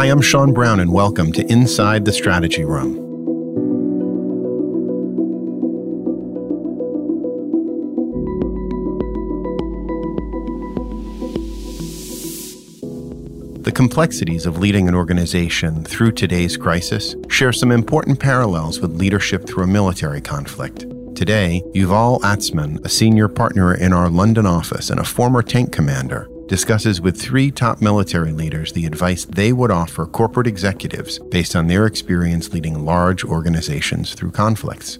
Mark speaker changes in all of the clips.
Speaker 1: Hi, I'm Sean Brown, and welcome to Inside the Strategy Room. The complexities of leading an organization through today's crisis share some important parallels with leadership through a military conflict. Today, Yuval Atsmon, a senior partner in our London office and a former tank commander, discusses with three top military leaders the advice they would offer corporate executives based on their experience leading large organizations through conflicts.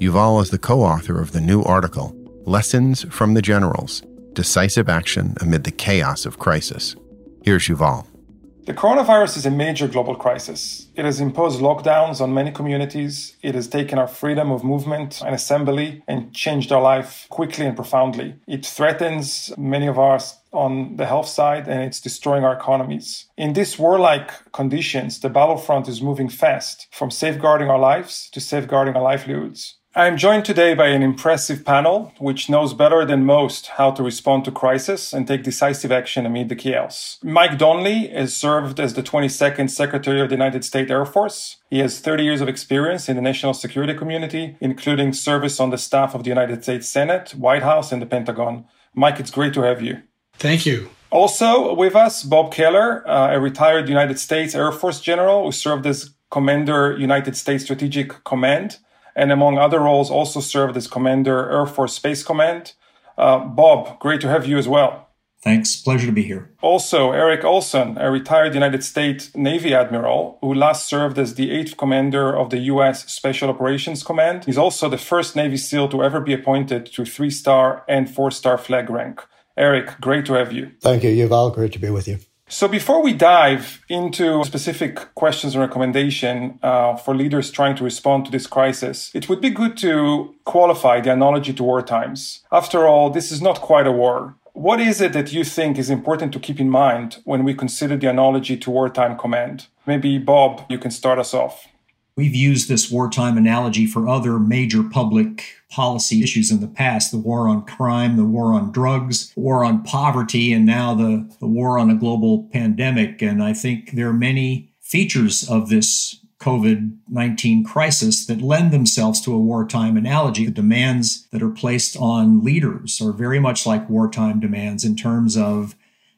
Speaker 1: Yuval is the co author of the new article, Lessons from the Generals Decisive Action Amid the Chaos of Crisis. Here's Yuval.
Speaker 2: The coronavirus is a major global crisis. It has imposed lockdowns on many communities. It has taken our freedom of movement and assembly and changed our life quickly and profoundly. It threatens many of us on the health side and it's destroying our economies. In these warlike conditions, the battlefront is moving fast from safeguarding our lives to safeguarding our livelihoods. I am joined today by an impressive panel which knows better than most how to respond to crisis and take decisive action amid the chaos. Mike Donley has served as the 22nd Secretary of the United States Air Force. He has 30 years of experience in the national security community, including service on the staff of the United States Senate, White House, and the Pentagon. Mike, it's great to have you.
Speaker 3: Thank you.
Speaker 2: Also with us, Bob Kehler, uh, a retired United States Air Force general who served as Commander, United States Strategic Command and among other roles also served as Commander Air Force Space Command. Uh, Bob, great to have you as well.
Speaker 4: Thanks. Pleasure to be here.
Speaker 2: Also, Eric Olson, a retired United States Navy admiral who last served as the eighth commander of the U.S. Special Operations Command. He's also the first Navy SEAL to ever be appointed to three star and four star flag rank. Eric, great to have you.
Speaker 5: Thank you, Yuval. Great to be with you.
Speaker 2: So before we dive into specific questions and recommendation uh, for leaders trying to respond to this crisis, it would be good to qualify the analogy to war times. After all, this is not quite a war. What is it that you think is important to keep in mind when we consider the analogy to wartime command? Maybe Bob, you can start us off.
Speaker 4: We've used this wartime analogy for other major public policy issues in the past the war on crime, the war on drugs, war on poverty, and now the, the war on a global pandemic. And I think there are many features of this COVID 19 crisis that lend themselves to a wartime analogy. The demands that are placed on leaders are very much like wartime demands in terms of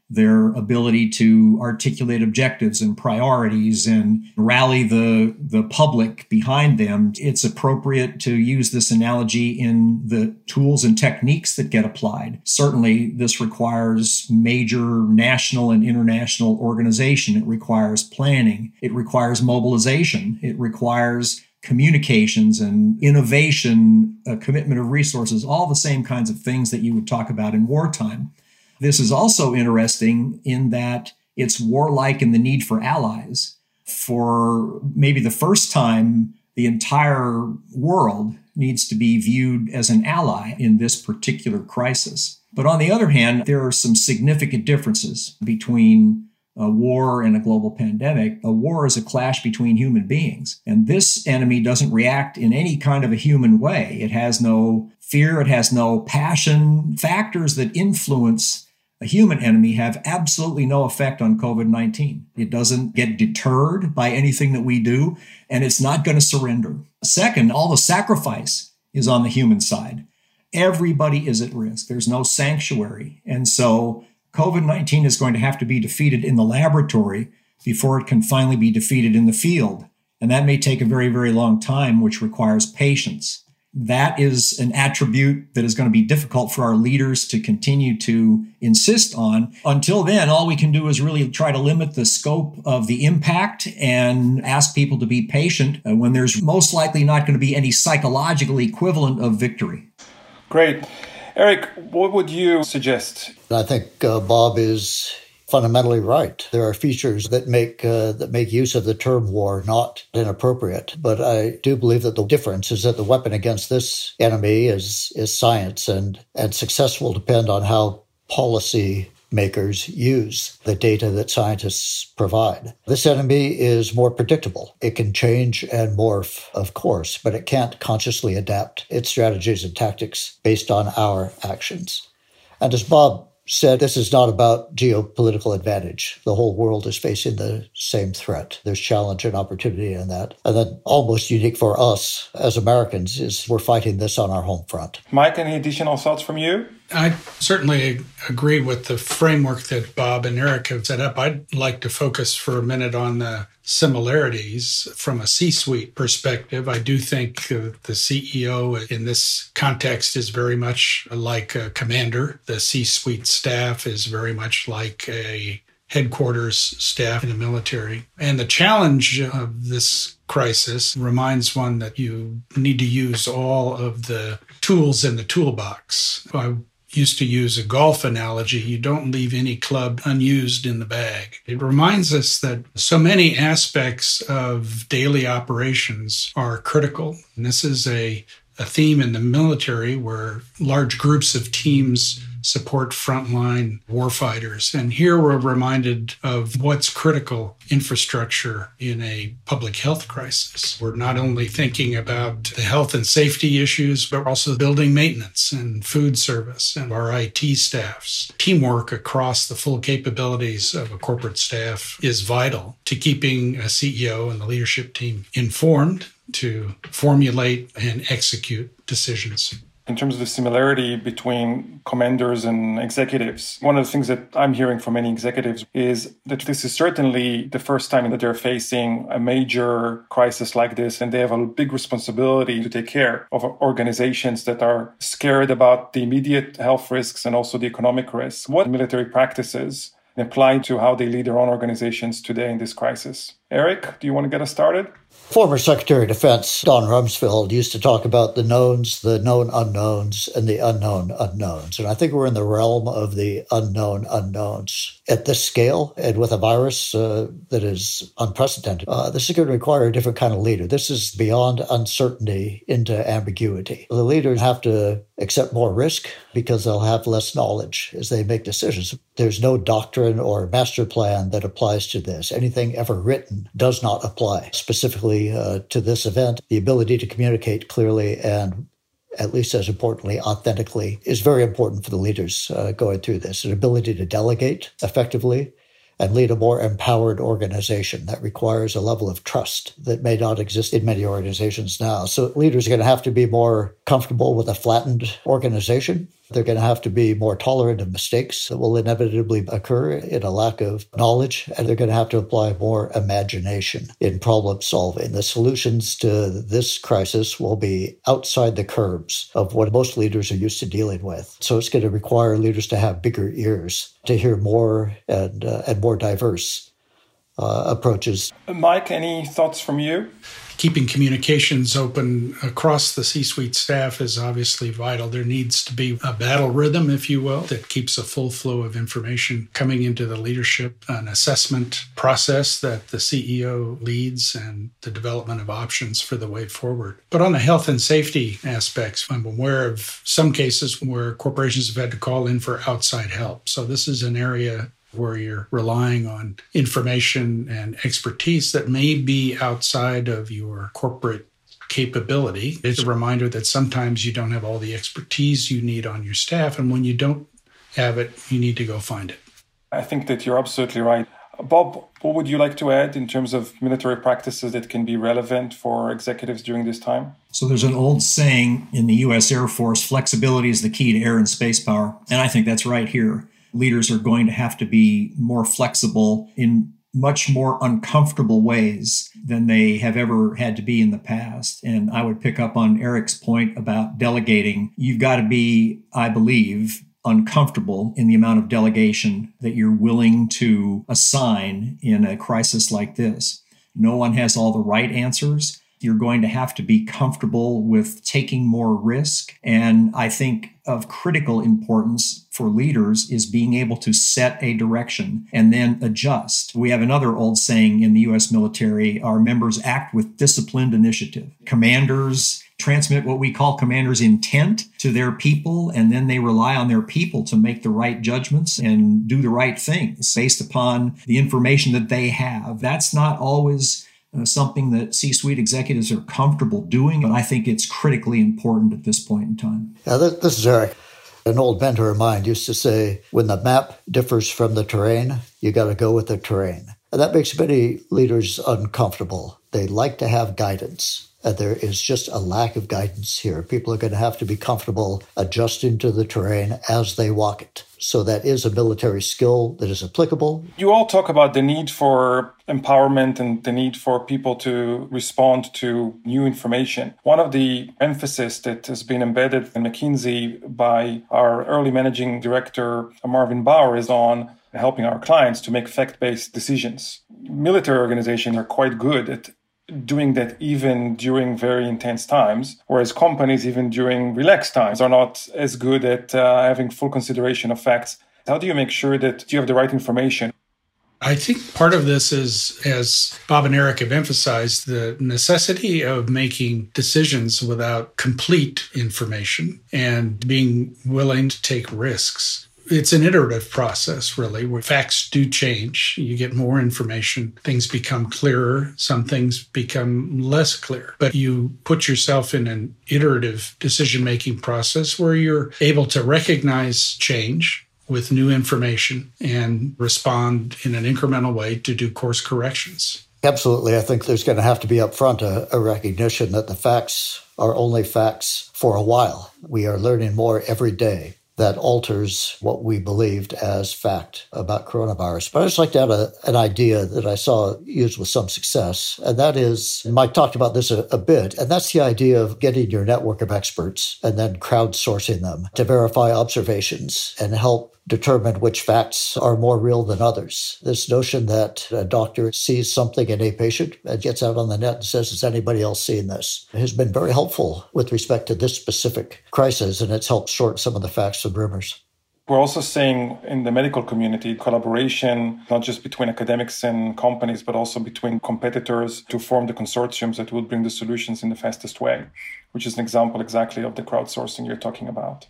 Speaker 4: their ability to articulate objectives and priorities and rally the, the public behind them. It's appropriate to use this analogy in the tools and techniques that get applied. Certainly, this requires major national and international organization. It requires planning. It requires mobilization. It requires communications and innovation, a commitment of resources, all the same kinds of things that you would talk about in wartime. This is also interesting in that it's warlike in the need for allies. For maybe the first time, the entire world needs to be viewed as an ally in this particular crisis. But on the other hand, there are some significant differences between a war and a global pandemic. A war is a clash between human beings. And this enemy doesn't react in any kind of a human way. It has no fear, it has no passion. Factors that influence a human enemy have absolutely no effect on COVID 19. It doesn't get deterred by anything that we do, and it's not going to surrender. Second, all the sacrifice is on the human side. Everybody is at risk, there's no sanctuary. And so COVID 19 is going to have to be defeated in the laboratory before it can finally be defeated in the field. And that may take a very, very long time, which requires patience that is an attribute that is going to be difficult for our leaders to continue to insist on. Until then, all we can do is really try to limit the scope of the impact and ask people to be patient when there's most likely not going to be any psychological equivalent of victory.
Speaker 2: Great. Eric, what would you suggest?
Speaker 5: I think uh, Bob is fundamentally right. There are features that make uh, that make use of the term war not inappropriate, but I do believe that the difference is that the weapon against this enemy is is science, and and success will depend on how policy makers use the data that scientists provide. This enemy is more predictable. It can change and morph, of course, but it can't consciously adapt its strategies and tactics based on our actions. And as Bob said this is not about geopolitical advantage. The whole world is facing the same threat. There's challenge and opportunity in that. And then almost unique for us as Americans is we're fighting this on our home front.
Speaker 2: Mike, any additional thoughts from you?
Speaker 3: I certainly agree with the framework that Bob and Eric have set up. I'd like to focus for a minute on the similarities from a C suite perspective. I do think uh, the CEO in this context is very much like a commander. The C suite staff is very much like a headquarters staff in the military. And the challenge of this crisis reminds one that you need to use all of the tools in the toolbox. I used to use a golf analogy, you don't leave any club unused in the bag. It reminds us that so many aspects of daily operations are critical. And this is a, a theme in the military where large groups of teams support frontline warfighters. And here we're reminded of what's critical infrastructure in a public health crisis. We're not only thinking about the health and safety issues, but also building maintenance and food service and our IT staffs. Teamwork across the full capabilities of a corporate staff is vital to keeping a CEO and the leadership team informed to formulate and execute decisions
Speaker 2: in terms of the similarity between commanders and executives, one of the things that I'm hearing from many executives is that this is certainly the first time that they're facing a major crisis like this, and they have a big responsibility to take care of organizations that are scared about the immediate health risks and also the economic risks. What military practices apply to how they lead their own organizations today in this crisis? Eric, do you want to get us started?
Speaker 5: Former Secretary of Defense Don Rumsfeld used to talk about the knowns, the known unknowns, and the unknown unknowns. And I think we're in the realm of the unknown unknowns. At this scale and with a virus uh, that is unprecedented, uh, this is going to require a different kind of leader. This is beyond uncertainty into ambiguity. The leaders have to accept more risk because they'll have less knowledge as they make decisions. There's no doctrine or master plan that applies to this. Anything ever written does not apply specifically uh, to this event, the ability to communicate clearly and at least as importantly, authentically, is very important for the leaders uh, going through this. An ability to delegate effectively and lead a more empowered organization that requires a level of trust that may not exist in many organizations now. So leaders are going to have to be more comfortable with a flattened organization they're going to have to be more tolerant of mistakes that will inevitably occur in a lack of knowledge, and they're going to have to apply more imagination in problem solving. The solutions to this crisis will be outside the curbs of what most leaders are used to dealing with. So it's going to require leaders to have bigger ears to hear more and uh, and more diverse uh, approaches.
Speaker 2: Mike, any thoughts from you?
Speaker 3: Keeping communications open across the C suite staff is obviously vital. There needs to be a battle rhythm, if you will, that keeps a full flow of information coming into the leadership, an assessment process that the CEO leads, and the development of options for the way forward. But on the health and safety aspects, I'm aware of some cases where corporations have had to call in for outside help. So this is an area where you're relying on information and expertise that may be outside of your corporate capability. It's a reminder that sometimes you don't have all the expertise you need on your staff. And when you don't have it, you need to go find it.
Speaker 2: I think that you're absolutely right. Bob, what would you like to add in terms of military practices that can be relevant for executives during this time?
Speaker 4: So, there's an old saying in the U.S. Air Force flexibility is the key to air and space power. And I think that's right here leaders are going to have to be more flexible in much more uncomfortable ways than they have ever had to be in the past. And I would pick up on Eric's point about delegating. You've got to be, I believe, uncomfortable in the amount of delegation that you're willing to assign in a crisis like this. No one has all the right answers. You're going to have to be comfortable with taking more risk. And I think of critical importance for leaders is being able to set a direction and then adjust. We have another old saying in the US military our members act with disciplined initiative. Commanders transmit what we call commanders' intent to their people, and then they rely on their people to make the right judgments and do the right things based upon the information that they have. That's not always uh, something that C suite executives are comfortable doing, but I think it's critically important at this point in time.
Speaker 5: Yeah, this, this is Eric. An old mentor of mine used to say, when the map differs from the terrain, you got to go with the terrain. And that makes many leaders uncomfortable. They like to have guidance. And there is just a lack of guidance here. People are going to have to be comfortable adjusting to the terrain as they walk it. So that is a military skill that is applicable.
Speaker 2: You all talk about the need for empowerment and the need for people to respond to new information. One of the emphasis that has been embedded in McKinsey by our early managing director, Marvin Bower, is on helping our clients to make fact-based decisions. Military organizations are quite good at doing that even during very intense times, whereas companies, even during relaxed times, are not as good at uh, having full consideration of facts. How do you make sure that you have the right information?
Speaker 3: I think part of this is, as Bob and Eric have emphasized, the necessity of making decisions without complete information and being willing to take risks it's an iterative process, really, where facts do change. You get more information, things become clearer, some things become less clear. But you put yourself in an iterative decision making process where you're able to recognize change with new information and respond in an incremental way to do course corrections.
Speaker 5: Absolutely. I think there's going to have to be upfront a, a recognition that the facts are only facts for a while. We are learning more every day that alters what we believed as fact about coronavirus. But I just like to add a, an idea that I saw used with some success, and that is, Mike talked about this a, a bit, and that's the idea of getting your network of experts and then crowdsourcing them to verify observations and help determine which facts are more real than others. This notion that a doctor sees something in a patient and gets out on the net and says, Is anybody else seeing this? has been very helpful with respect to this specific crisis, and it's helped short some of the facts and rumors.
Speaker 2: We're also seeing in the medical community collaboration, not just between academics and companies, but also between competitors to form the consortiums that will bring the solutions in the fastest way, which is an example exactly of the crowdsourcing you're talking about.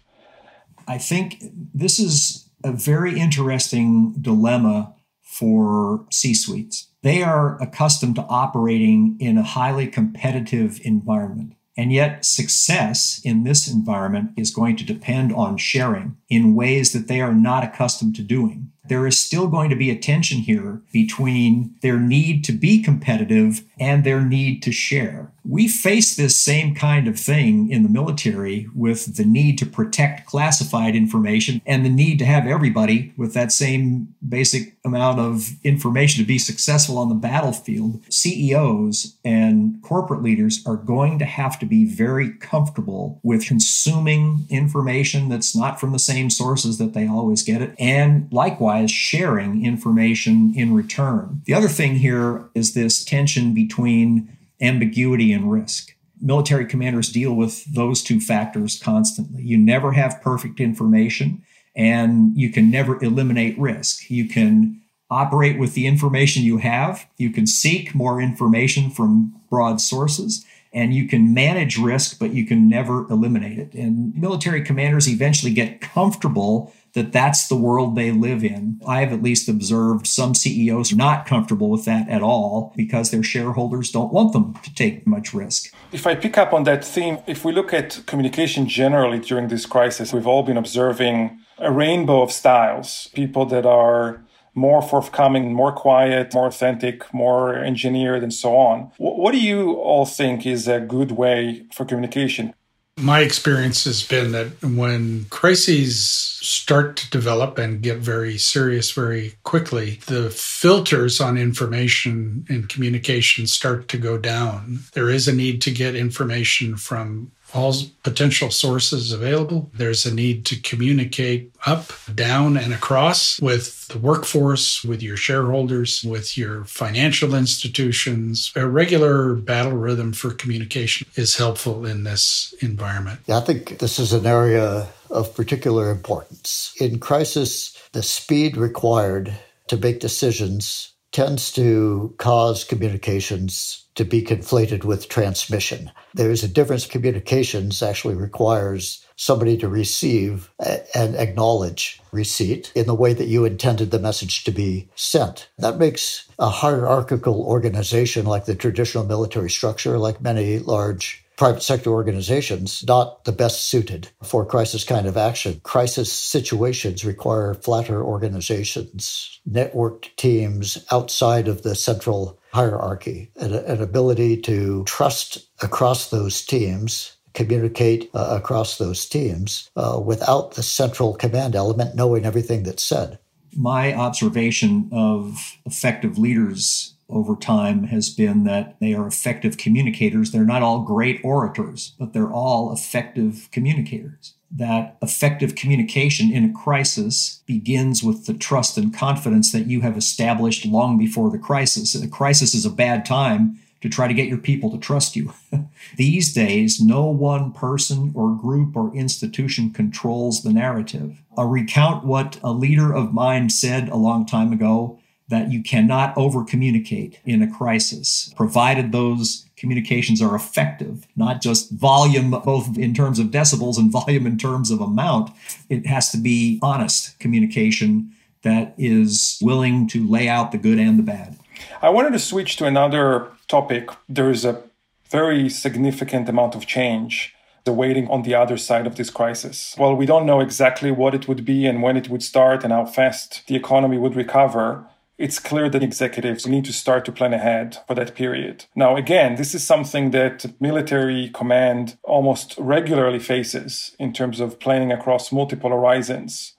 Speaker 4: I think this is a very interesting dilemma for C suites. They are accustomed to operating in a highly competitive environment. And yet, success in this environment is going to depend on sharing in ways that they are not accustomed to doing. There is still going to be a tension here between their need to be competitive and their need to share we face this same kind of thing in the military with the need to protect classified information and the need to have everybody with that same basic amount of information to be successful on the battlefield. CEOs and corporate leaders are going to have to be very comfortable with consuming information that's not from the same sources that they always get it, and likewise sharing information in return. The other thing here is this tension between ambiguity and risk. Military commanders deal with those two factors constantly. You never have perfect information and you can never eliminate risk. You can operate with the information you have, you can seek more information from broad sources, and you can manage risk, but you can never eliminate it. And military commanders eventually get comfortable that that's the world they live in. I've at least observed some CEOs are not comfortable with that at all because their shareholders don't want them to take much risk.
Speaker 2: If I pick up on that theme, if we look at communication generally during this crisis, we've all been observing a rainbow of styles. People that are more forthcoming, more quiet, more authentic, more engineered, and so on. What do you all think is a good way for communication?
Speaker 3: My experience has been that when crises start to develop and get very serious very quickly, the filters on information and communication start to go down. There is a need to get information from all potential sources available. There's a need to communicate up, down, and across with the workforce, with your shareholders, with your financial institutions. A regular battle rhythm for communication is helpful in this environment.
Speaker 5: Yeah, I think this is an area of particular importance. In crisis, the speed required to make decisions tends to cause communications to be conflated with transmission. There's a difference. Communications actually requires somebody to receive and acknowledge receipt in the way that you intended the message to be sent. That makes a hierarchical organization like the traditional military structure, like many large private sector organizations not the best suited for crisis kind of action. Crisis situations require flatter organizations, networked teams outside of the central hierarchy, and an ability to trust across those teams communicate uh, across those teams uh, without the central command element knowing everything that's said.
Speaker 4: My observation of effective leaders over time has been that they are effective communicators. They're not all great orators, but they're all effective communicators. That effective communication in a crisis begins with the trust and confidence that you have established long before the crisis. A crisis is a bad time to try to get your people to trust you. These days, no one person or group or institution controls the narrative. I'll recount what a leader of mine said a long time ago that you cannot over communicate in a crisis, provided those communications are effective, not just volume, both in terms of decibels and volume in terms of amount. It has to be honest communication that is willing to lay out the good and the bad.
Speaker 2: I wanted to switch to another topic. There is a very significant amount of change awaiting on the other side of this crisis. While we don't know exactly what it would be and when it would start and how fast the economy would recover, it's clear that executives need to start to plan ahead for that period. Now, again, this is something that military command almost regularly faces in terms of planning across multiple horizons.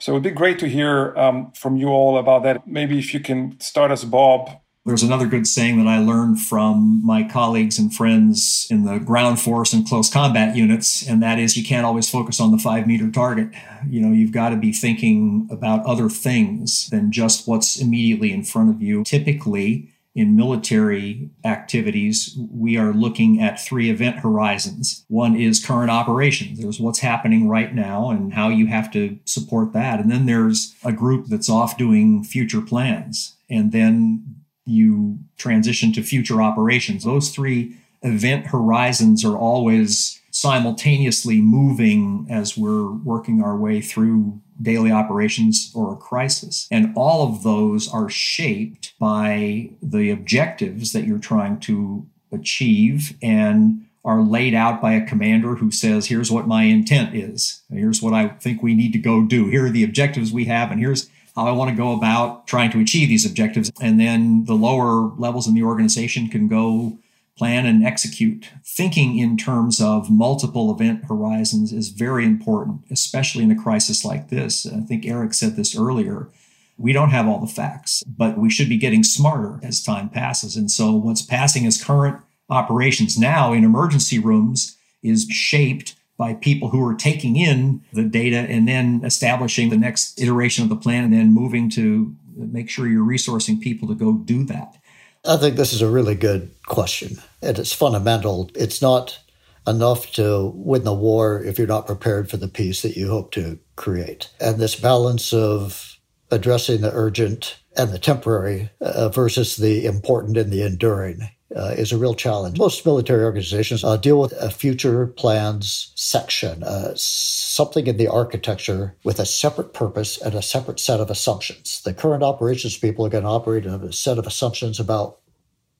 Speaker 2: So it would be great to hear um, from you all about that. Maybe if you can start us, Bob,
Speaker 4: there's another good saying that I learned from my colleagues and friends in the ground force and close combat units, and that is you can't always focus on the five meter target. You know, you've got to be thinking about other things than just what's immediately in front of you. Typically, in military activities, we are looking at three event horizons. One is current operations. There's what's happening right now and how you have to support that. And then there's a group that's off doing future plans. And then you transition to future operations. Those three event horizons are always simultaneously moving as we're working our way through daily operations or a crisis. And all of those are shaped by the objectives that you're trying to achieve and are laid out by a commander who says, here's what my intent is. Here's what I think we need to go do. Here are the objectives we have, and here's how I want to go about trying to achieve these objectives. And then the lower levels in the organization can go plan and execute. Thinking in terms of multiple event horizons is very important, especially in a crisis like this. I think Eric said this earlier. We don't have all the facts, but we should be getting smarter as time passes. And so what's passing as current operations now in emergency rooms is shaped by people who are taking in the data and then establishing the next iteration of the plan and then moving to make sure you're resourcing people to go do that.
Speaker 5: I think this is a really good question. And it's fundamental. It's not enough to win the war if you're not prepared for the peace that you hope to create. And this balance of addressing the urgent and the temporary uh, versus the important and the enduring uh, is a real challenge. Most military organizations uh, deal with a future plans section, uh, something in the architecture with a separate purpose and a separate set of assumptions. The current operations people are going to operate on a set of assumptions about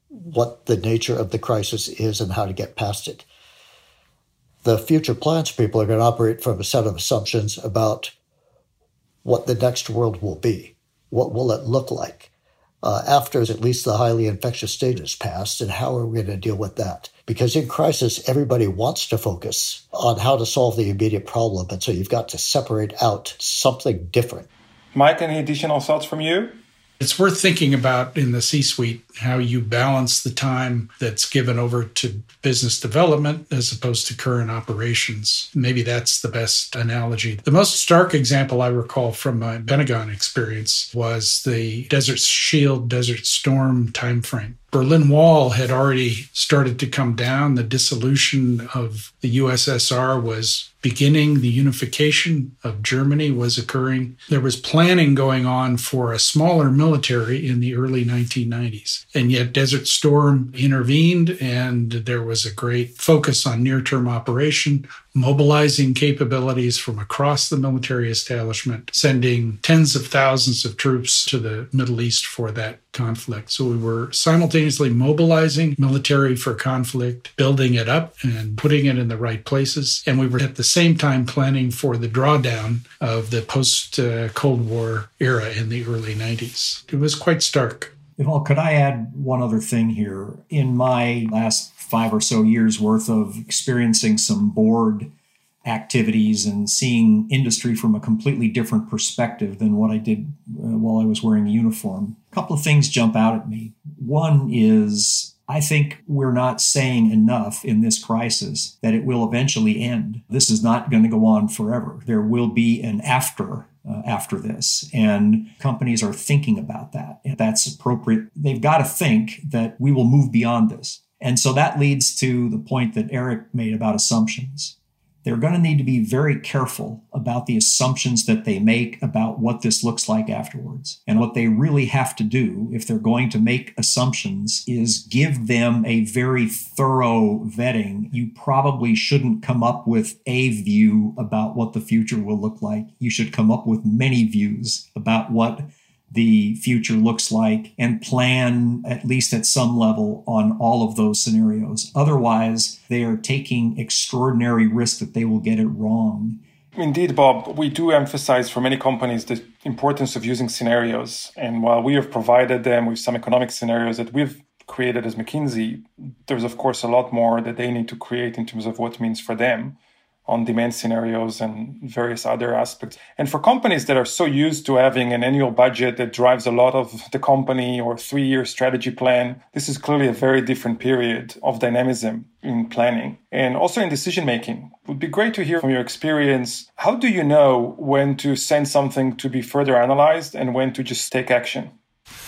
Speaker 5: what the nature of the crisis is and how to get past it. The future plans people are going to operate from a set of assumptions about what the next world will be. What will it look like? Uh, after at least the highly infectious state has passed, and how are we going to deal with that? Because in crisis, everybody wants to focus on how to solve the immediate problem, and so you've got to separate out something different.
Speaker 2: Mike, any additional thoughts from you?
Speaker 3: It's worth thinking about in the C suite how you balance the time that's given over to business development as opposed to current operations. Maybe that's the best analogy. The most stark example I recall from my Pentagon experience was the Desert Shield, Desert Storm timeframe. Berlin Wall had already started to come down. The dissolution of the USSR was beginning. The unification of Germany was occurring. There was planning going on for a smaller military in the early 1990s. And yet Desert Storm intervened and there was a great focus on near term operation, mobilizing capabilities from across the military establishment, sending tens of thousands of troops to the Middle East for that conflict. So we were simultaneously mobilizing military for conflict, building it up and putting it in the right places. And we were at the same time planning for the drawdown of the post Cold War era in the early 90s. It was quite stark.
Speaker 4: Well, could I add one other thing here? In my last five or so years worth of experiencing some board activities and seeing industry from a completely different perspective than what I did uh, while I was wearing a uniform. A couple of things jump out at me. One is I think we're not saying enough in this crisis that it will eventually end. This is not going to go on forever. There will be an after uh, after this. And companies are thinking about that. If that's appropriate, they've got to think that we will move beyond this. And so that leads to the point that Eric made about assumptions they're going to need to be very careful about the assumptions that they make about what this looks like afterwards. And what they really have to do, if they're going to make assumptions, is give them a very thorough vetting. You probably shouldn't come up with a view about what the future will look like. You should come up with many views about what the future looks like and plan at least at some level on all of those scenarios. Otherwise, they are taking extraordinary risk that they will get it wrong.
Speaker 2: Indeed, Bob, we do emphasize for many companies the importance of using scenarios. And while we have provided them with some economic scenarios that we've created as McKinsey, there's of course a lot more that they need to create in terms of what means for them on demand scenarios and various other aspects. And for companies that are so used to having an annual budget that drives a lot of the company or three year strategy plan, this is clearly a very different period of dynamism in planning and also in decision making. It would be great to hear from your experience. How do you know when to send something to be further analyzed and when to just take action?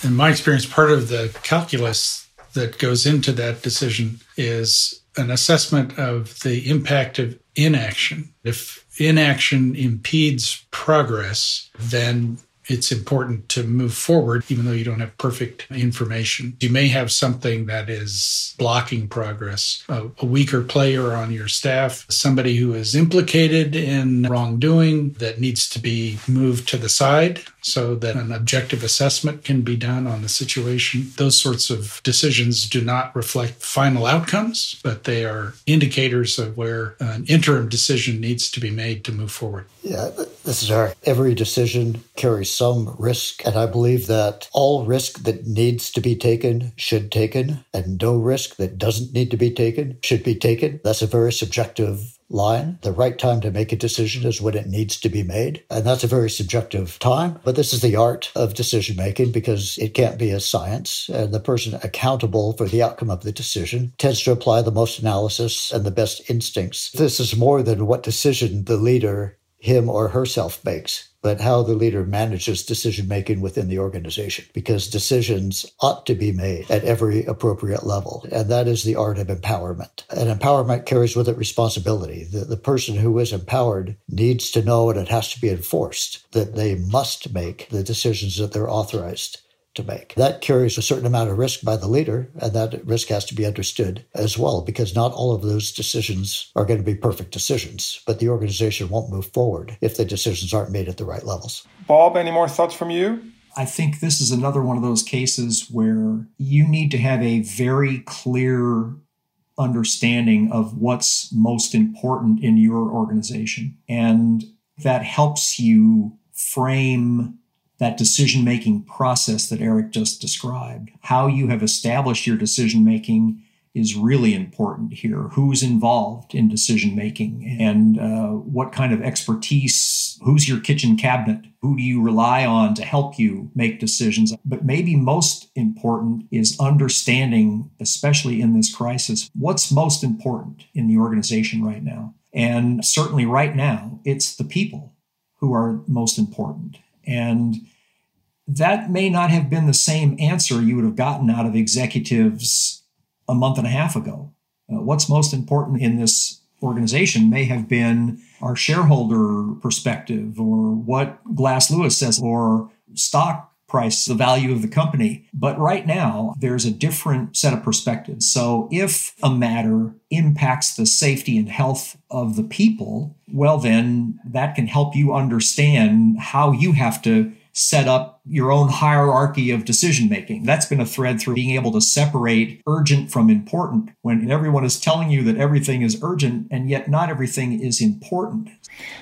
Speaker 3: In my experience, part of the calculus that goes into that decision is an assessment of the impact of inaction. If inaction impedes progress, then it's important to move forward, even though you don't have perfect information. You may have something that is blocking progress, a, a, weaker player on your staff, somebody who is implicated in wrongdoing that needs to be moved to the side so that an objective assessment can be done on the situation. Those sorts of decisions do not reflect final outcomes, but they are indicators of where an interim decision needs to be made to move forward.
Speaker 5: Yeah, this is our every decision carries some risk, and I believe that all risk that needs to be taken should taken, and no risk that doesn't need to be taken should be taken. That's a very subjective line. The right time to make a decision is when it needs to be made. And that's a very subjective time. But this is the art of decision making because it can't be a science. And the person accountable for the outcome of the decision tends to apply the most analysis and the best instincts. This is more than what decision the leader him or herself makes but how the leader manages decision making within the organization because decisions ought to be made at every appropriate level. And that is the art of empowerment. And empowerment carries with it responsibility. The, the person who is empowered needs to know and it has to be enforced that they must make the decisions that they're authorized to make. That carries a certain amount of risk by the leader, and that risk has to be understood as well, because not all of those decisions are going to be perfect decisions, but the organization won't move forward if the decisions aren't made at the right levels.
Speaker 2: Bob, any more thoughts from you?
Speaker 4: I think this is another one of those cases where you need to have a very clear understanding of what's most important in your organization. And that helps you frame that decision making process that Eric just described. How you have established your decision making is really important here. Who's involved in decision making and uh, what kind of expertise? Who's your kitchen cabinet? Who do you rely on to help you make decisions? But maybe most important is understanding, especially in this crisis, what's most important in the organization right now. And certainly right now, it's the people who are most important. And that may not have been the same answer you would have gotten out of executives a month and a half ago. Uh, what's most important in this organization may have been our shareholder perspective or what Glass Lewis says or stock price the value of the company. But right now, there's a different set of perspectives. So if a matter impacts the safety and health of the people, well, then that can help you understand how you have to set up your own hierarchy of decision making. That's been a thread through being able to separate urgent from important when everyone is telling you that everything is urgent and yet not everything is important.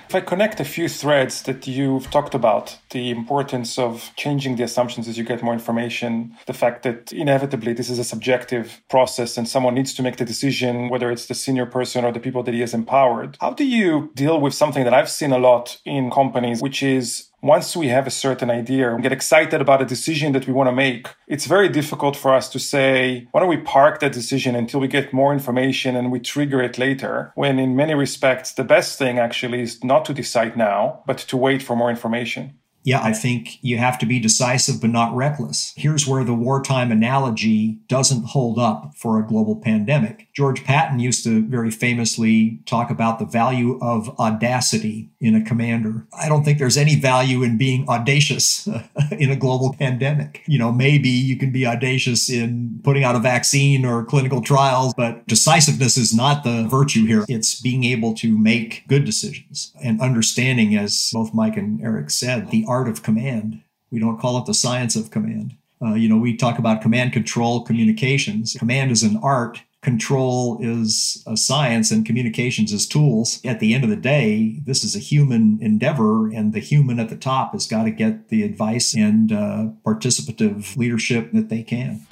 Speaker 2: If I connect a few threads that you've talked about, the importance of changing the assumptions as you get more information, the fact that inevitably this is a subjective process and someone needs to make the decision, whether it's the senior person or the people that he has empowered. How do you deal with something that I've seen a lot in companies, which is once we have a certain idea get excited about a decision that we want to make, it's very difficult for us to say, why don't we park that decision until we get more information and we trigger it later? When in many respects, the best thing actually is not to decide now, but to wait for more information
Speaker 4: yeah, I think you have to be decisive but not reckless. Here's where the wartime analogy doesn't hold up for a global pandemic. George Patton used to very famously talk about the value of audacity in a commander. I don't think there's any value in being audacious in a global pandemic. You know, maybe you can be audacious in putting out a vaccine or clinical trials, but decisiveness is not the virtue here. It's being able to make good decisions and understanding, as both Mike and Eric said, the art of command. We don't call it the science of command. Uh, you know, we talk about command control communications. Command is an art, control is a science, and communications is tools. At the end of the day, this is a human endeavor, and the human at the top has got to get the advice and uh, participative leadership that they can.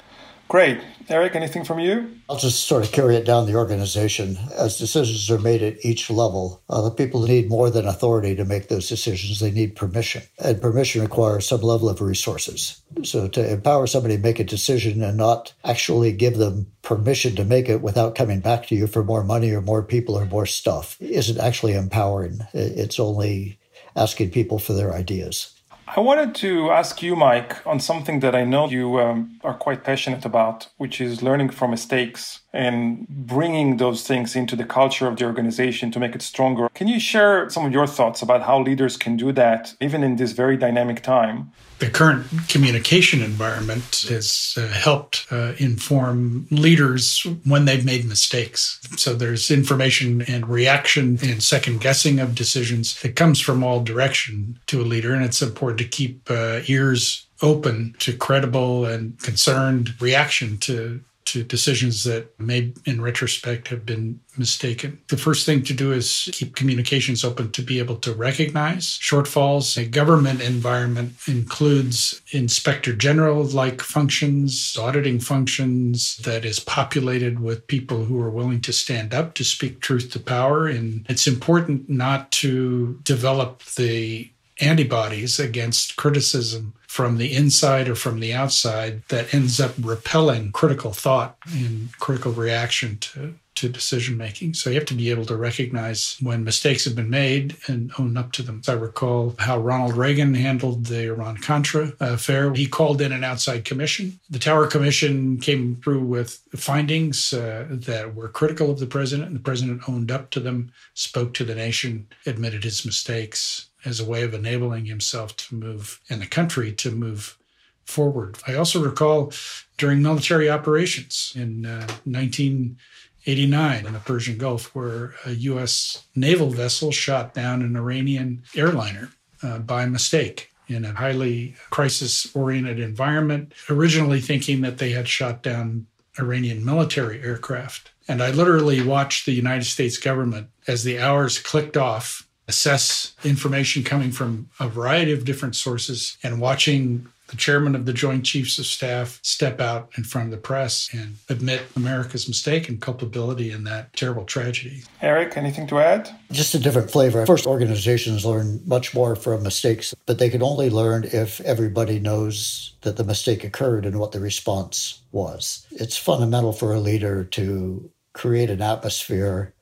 Speaker 2: Great. Eric, anything from you?
Speaker 5: I'll just sort of carry it down the organization. As decisions are made at each level, uh, the people need more than authority to make those decisions. They need permission. And permission requires some level of resources. So to empower somebody to make a decision and not actually give them permission to make it without coming back to you for more money or more people or more stuff isn't actually empowering. It's only asking people for their ideas.
Speaker 2: I wanted to ask you, Mike, on something that I know you um, are quite passionate about, which is learning from mistakes and bringing those things into the culture of the organization to make it stronger. Can you share some of your thoughts about how leaders can do that, even in this very dynamic time?
Speaker 3: The current communication environment has uh, helped uh, inform leaders when they've made mistakes. So there's information and reaction and second guessing of decisions that comes from all direction to a leader, and it's important to keep uh, ears open to credible and concerned reaction to to decisions that may, in retrospect, have been mistaken. The first thing to do is keep communications open to be able to recognize shortfalls. A government environment includes inspector general like functions, auditing functions that is populated with people who are willing to stand up to speak truth to power. And it's important not to develop the antibodies against criticism from the inside or from the outside that ends up repelling critical thought and critical reaction to, to decision making. So you have to be able to recognize when mistakes have been made and own up to them. I recall how Ronald Reagan handled the Iran Contra affair. He called in an outside commission. The Tower Commission came through with findings uh, that were critical of the president, and the president owned up to them, spoke to the nation, admitted his mistakes, as a way of enabling himself to move and the country to move forward. I also recall during military operations in uh, 1989 in the Persian Gulf, where a U.S. naval vessel shot down an Iranian airliner uh, by mistake in a highly crisis oriented environment, originally thinking that they had shot down Iranian military aircraft. And I literally watched the United States government as the hours clicked off assess information coming from a variety of different sources and watching the chairman of the Joint Chiefs of Staff step out in front of the press and admit America's mistake and culpability in that terrible tragedy.
Speaker 2: Eric, anything to add?
Speaker 5: Just a different flavor. First, organizations learn much more from mistakes, but they can only learn if everybody knows that the mistake occurred and what the response was. It's fundamental for a leader to create an atmosphere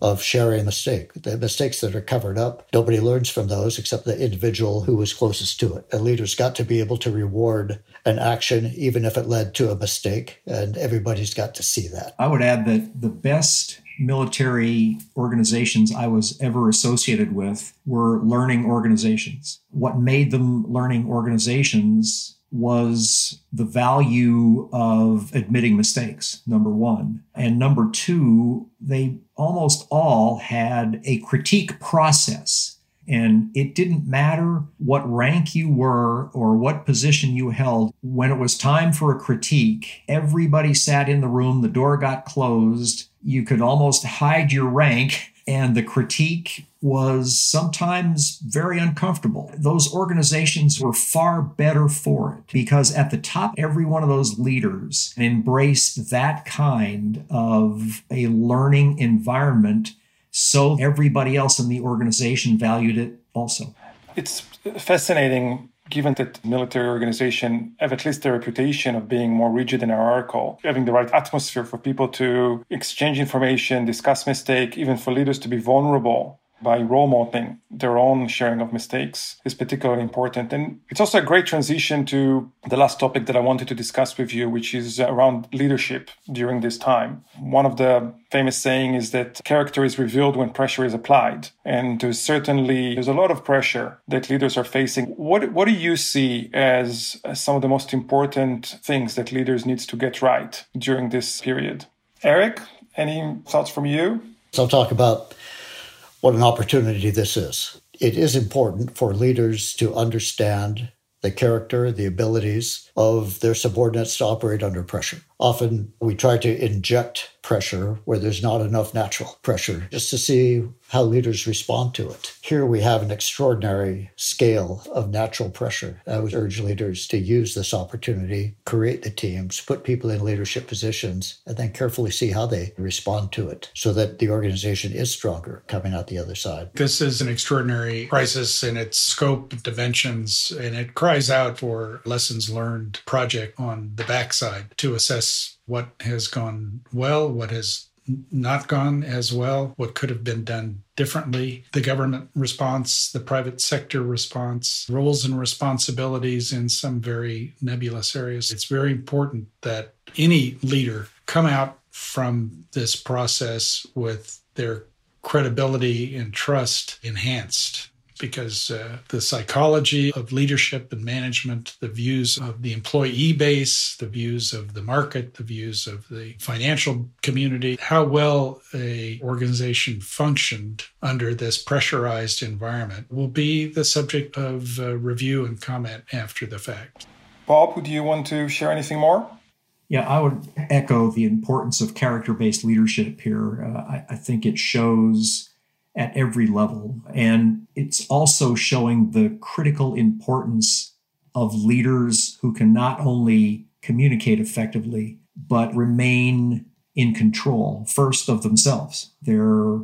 Speaker 5: of sharing a mistake. The mistakes that are covered up, nobody learns from those except the individual who was closest to it. A leader's got to be able to reward an action, even if it led to a mistake, and everybody's got to see that.
Speaker 4: I would add that the best military organizations I was ever associated with were learning organizations. What made them learning organizations was the value of admitting mistakes, number one. And number two, they almost all had a critique process and it didn't matter what rank you were or what position you held. When it was time for a critique, everybody sat in the room, the door got closed. You could almost hide your rank, and the critique was sometimes very uncomfortable. Those organizations were far better for it because at the top, every one of those leaders embraced that kind of a learning environment so everybody else in the organization valued it also.
Speaker 2: It's fascinating given that military organization have at least the reputation of being more rigid and hierarchical, having the right atmosphere for people to exchange information, discuss mistake, even for leaders to be vulnerable by role modeling their own sharing of mistakes is particularly important. And it's also a great transition to the last topic that I wanted to discuss with you, which is around leadership during this time. One of the famous saying is that character is revealed when pressure is applied. And there's certainly there's a lot of pressure that leaders are facing. What what do you see as some of the most important things that leaders needs to get right during this period? Eric, any thoughts from you?
Speaker 5: So I'll talk about what an opportunity this is. It is important for leaders to understand the character, the abilities of their subordinates to operate under pressure. Often we try to inject pressure where there's not enough natural pressure just to see how leaders respond to it. Here we have an extraordinary scale of natural pressure. I would urge leaders to use this opportunity, create the teams, put people in leadership positions, and then carefully see how they respond to it so that the organization is stronger coming out the other side.
Speaker 3: This is an extraordinary crisis in its scope, dimensions, and it cries out for lessons learned project on the backside to assess what has gone well, what has not gone as well, what could have been done differently, the government response, the private sector response, roles and responsibilities in some very nebulous areas. It's very important that any leader come out from this process with their credibility and trust enhanced because uh, the psychology of leadership and management, the views of the employee base, the views of the market, the views of the financial community, how well a organization functioned under this pressurized environment will be the subject of uh, review and comment after the fact.
Speaker 2: Bob, do you want to share anything more?
Speaker 4: Yeah, I would echo the importance of character based leadership here. Uh, I, I think it shows at every level. And it's also showing the critical importance of leaders who can not only communicate effectively, but remain in control first of themselves. They're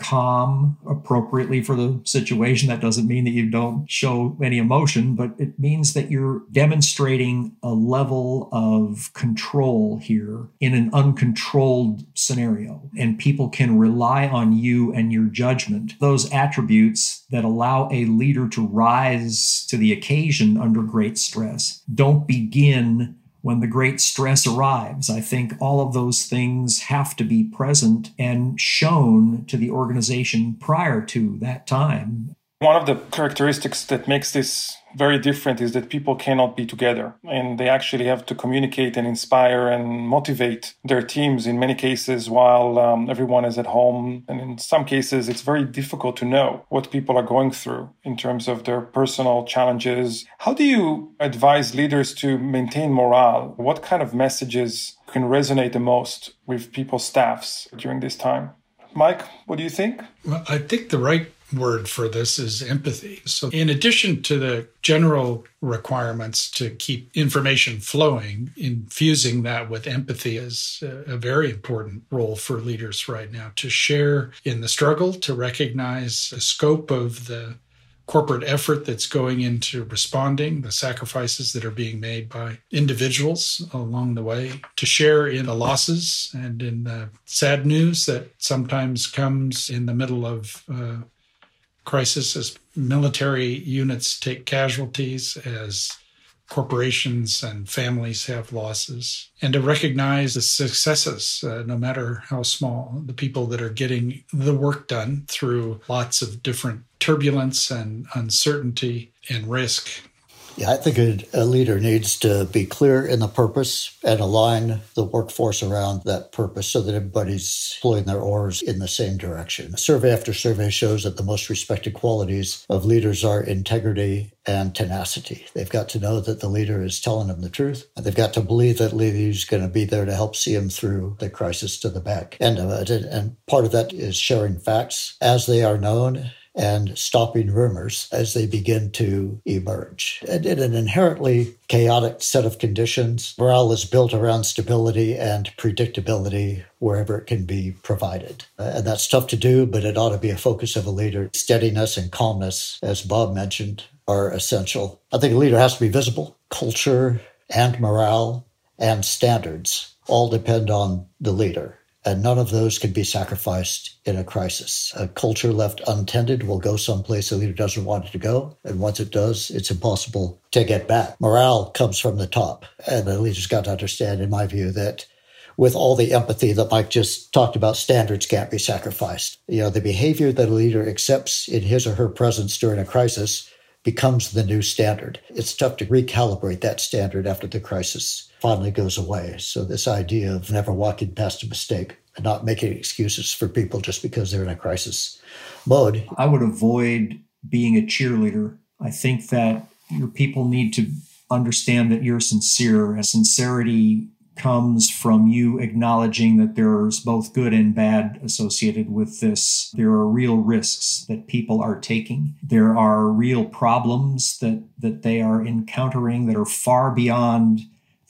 Speaker 4: calm appropriately for the situation. That doesn't mean that you don't show any emotion, but it means that you're demonstrating a level of control here in an uncontrolled scenario. And people can rely on you and your judgment. Those attributes that allow a leader to rise to the occasion under great stress don't begin when the great stress arrives. I think all of those things have to be present and shown to the organization prior to that time.
Speaker 2: One of the characteristics that makes this very different is that people cannot be together and they actually have to communicate and inspire and motivate their teams in many cases while um, everyone is at home. And in some cases, it's very difficult to know what people are going through in terms of their personal challenges. How do you advise leaders to maintain morale? What kind of messages can resonate the most with people's staffs during this time? Mike, what do you think?
Speaker 3: Well, I think the right word for this is empathy. So, in addition to the general requirements to keep information flowing, infusing that with empathy is a very important role for leaders right now to share in the struggle, to recognize the scope of the corporate effort that's going into responding, the sacrifices that are being made by individuals along the way, to share in the losses and in the sad news that sometimes comes in the middle of uh, crisis as military units take casualties, as corporations and families have losses, and to recognize the successes, uh, no matter how small, the people that are getting the work done through lots of different turbulence and uncertainty and risk
Speaker 5: yeah, I think a, a, leader needs to be clear in the purpose and align the workforce around that purpose so that everybody's pulling their oars in the same direction. Survey after survey shows that the most respected qualities of leaders are integrity and tenacity. They've got to know that the leader is telling them the truth, and they've got to believe that leader is going to be there to help see them through the crisis to the back end of it. And part of that is sharing facts as they are known and stopping rumors as they begin to emerge. And in an inherently chaotic set of conditions, morale is built around stability and predictability wherever it can be provided. Uh, and that's tough to do, but it ought to be a focus of a leader. Steadiness and calmness, as Bob mentioned, are essential. I think a leader has to be visible. Culture and morale and standards all depend on the leader. And none of those can be sacrificed in a crisis. A culture left untended will go someplace the leader doesn't want it to go. And once it does, it's impossible to get back. Morale comes from the top. And the leader's got to understand, in my view, that with all the empathy that Mike just talked about, standards can't be sacrificed. You know, the behavior that a leader accepts in his or her presence during a crisis becomes the new standard. It's tough to recalibrate that standard after the crisis finally goes away. So, this idea of never walking past a mistake and not making excuses for people just because they're in a crisis mode.
Speaker 4: I would avoid being a cheerleader. I think that your people need to understand that you're sincere. As sincerity comes from you acknowledging that there's both good and bad associated with this. There are real risks that people are taking. There are real problems that, that they are encountering that are far beyond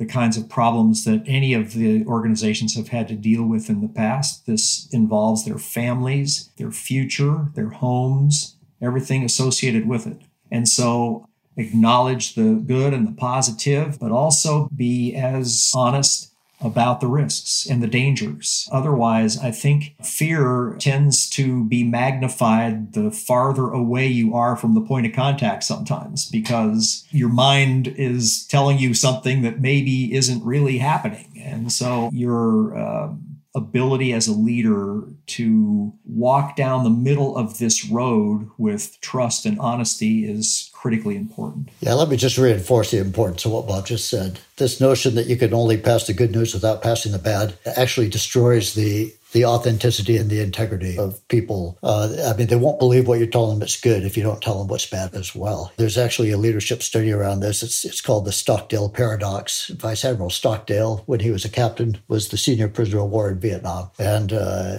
Speaker 4: the kinds of problems that any of the organizations have had to deal with in the past. This involves their families, their future, their homes, everything associated with it. And so acknowledge the good and the positive, but also be as honest about the risks and the dangers. Otherwise, I think fear tends to be magnified the farther away you are from the point of contact sometimes because your mind is telling you something that maybe isn't really happening. And so your uh, ability as a leader to walk down the middle of this road with trust and honesty is critically important.
Speaker 5: Yeah, let me just reinforce the importance of what Bob just said. This notion that you can only pass the good news without passing the bad actually destroys the the authenticity and the integrity of people. Uh, I mean, they won't believe what you're telling them it's good if you don't tell them what's bad as well. There's actually a leadership study around this. It's, it's called the Stockdale Paradox. Vice Admiral Stockdale, when he was a captain, was the senior prisoner of war in Vietnam. And, uh,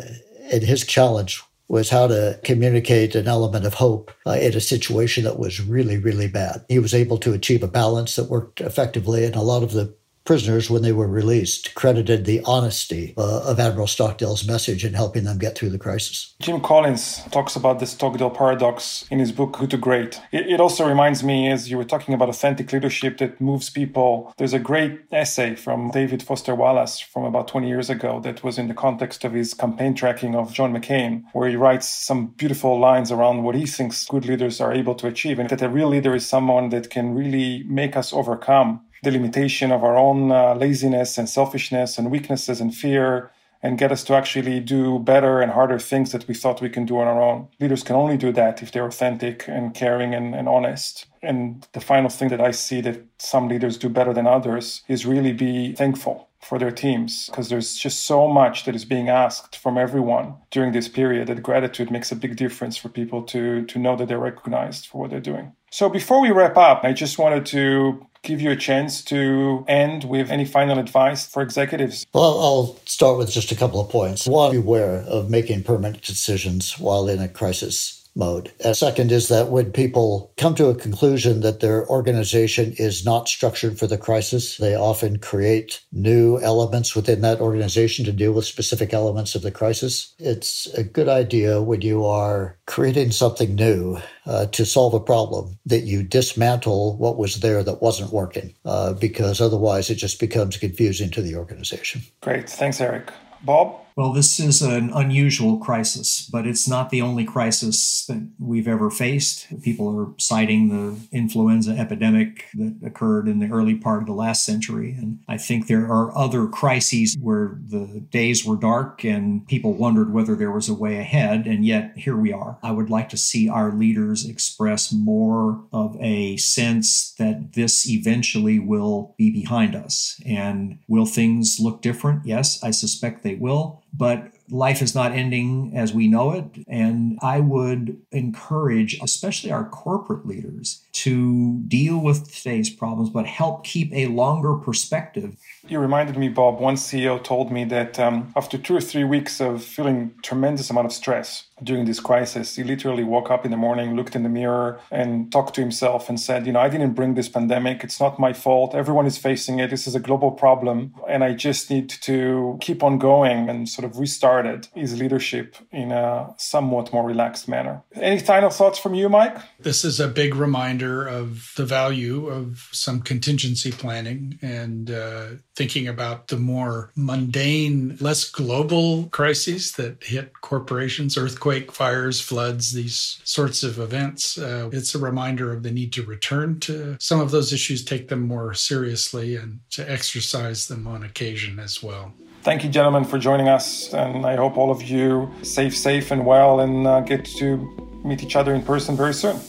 Speaker 5: and his challenge was how to communicate an element of hope uh, in a situation that was really, really bad. He was able to achieve a balance that worked effectively, and a lot of the prisoners, when they were released, credited the honesty uh, of Admiral Stockdale's message in helping them get through the crisis.
Speaker 2: Jim Collins talks about the Stockdale paradox in his book, Good to Great. It, it also reminds me, as you were talking about authentic leadership that moves people, there's a great essay from David Foster Wallace from about 20 years ago that was in the context of his campaign tracking of John McCain, where he writes some beautiful lines around what he thinks good leaders are able to achieve, and that a real leader is someone that can really make us overcome the limitation of our own uh, laziness and selfishness and weaknesses and fear and get us to actually do better and harder things that we thought we can do on our own. Leaders can only do that if they're authentic and caring and, and honest. And the final thing that I see that some leaders do better than others is really be thankful for their teams because there's just so much that is being asked from everyone during this period that gratitude makes a big difference for people to to know that they're recognized for what they're doing. So before we wrap up, I just wanted to give you a chance to end with any final advice for executives?
Speaker 5: Well, I'll start with just a couple of points. One, beware of making permanent decisions while in a crisis mode. A second is that when people come to a conclusion that their organization is not structured for the crisis, they often create new elements within that organization to deal with specific elements of the crisis. It's a good idea when you are creating something new uh, to solve a problem that you dismantle what was there that wasn't working, uh, because otherwise it just becomes confusing to the organization.
Speaker 2: Great. Thanks, Eric. Bob?
Speaker 4: Well, this is an unusual crisis, but it's not the only crisis that we've ever faced. People are citing the influenza epidemic that occurred in the early part of the last century. And I think there are other crises where the days were dark and people wondered whether there was a way ahead. And yet here we are. I would like to see our leaders express more of a sense that this eventually will be behind us. And will things look different? Yes, I suspect they will. But life is not ending as we know it. And I would encourage, especially our corporate leaders, to deal with today's problems, but help keep a longer perspective.
Speaker 2: You reminded me, Bob, one CEO told me that um, after two or three weeks of feeling tremendous amount of stress during this crisis, he literally woke up in the morning, looked in the mirror, and talked to himself and said, You know, I didn't bring this pandemic. It's not my fault. Everyone is facing it. This is a global problem. And I just need to keep on going and sort of restarted his leadership in a somewhat more relaxed manner. Any final thoughts from you, Mike?
Speaker 3: This is a big reminder of the value of some contingency planning and uh, thinking about the more mundane, less global crises that hit corporations, earthquake, fires, floods, these sorts of events. Uh, it's a reminder of the need to return to some of those issues, take them more seriously, and to exercise them on occasion as well.
Speaker 2: Thank you, gentlemen, for joining us. And I hope all of you safe, safe and well and uh, get to meet each other in person very soon.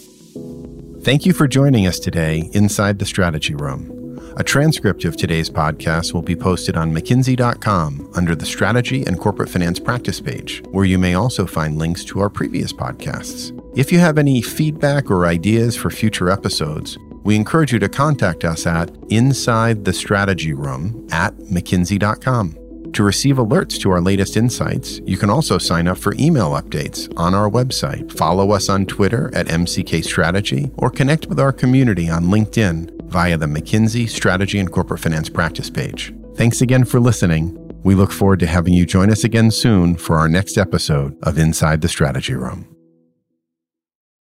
Speaker 1: Thank you for joining us today inside the Strategy Room. A transcript of today's podcast will be posted on McKinsey.com under the Strategy and Corporate Finance Practice page, where you may also find links to our previous podcasts. If you have any feedback or ideas for future episodes, we encourage you to contact us at inside the strategy room at mckinsey.com. To receive alerts to our latest insights, you can also sign up for email updates on our website, follow us on Twitter at MCK Strategy, or connect with our community on LinkedIn via the McKinsey Strategy and Corporate Finance Practice page. Thanks again for listening. We look forward to having you join us again soon for our next episode of Inside the Strategy Room.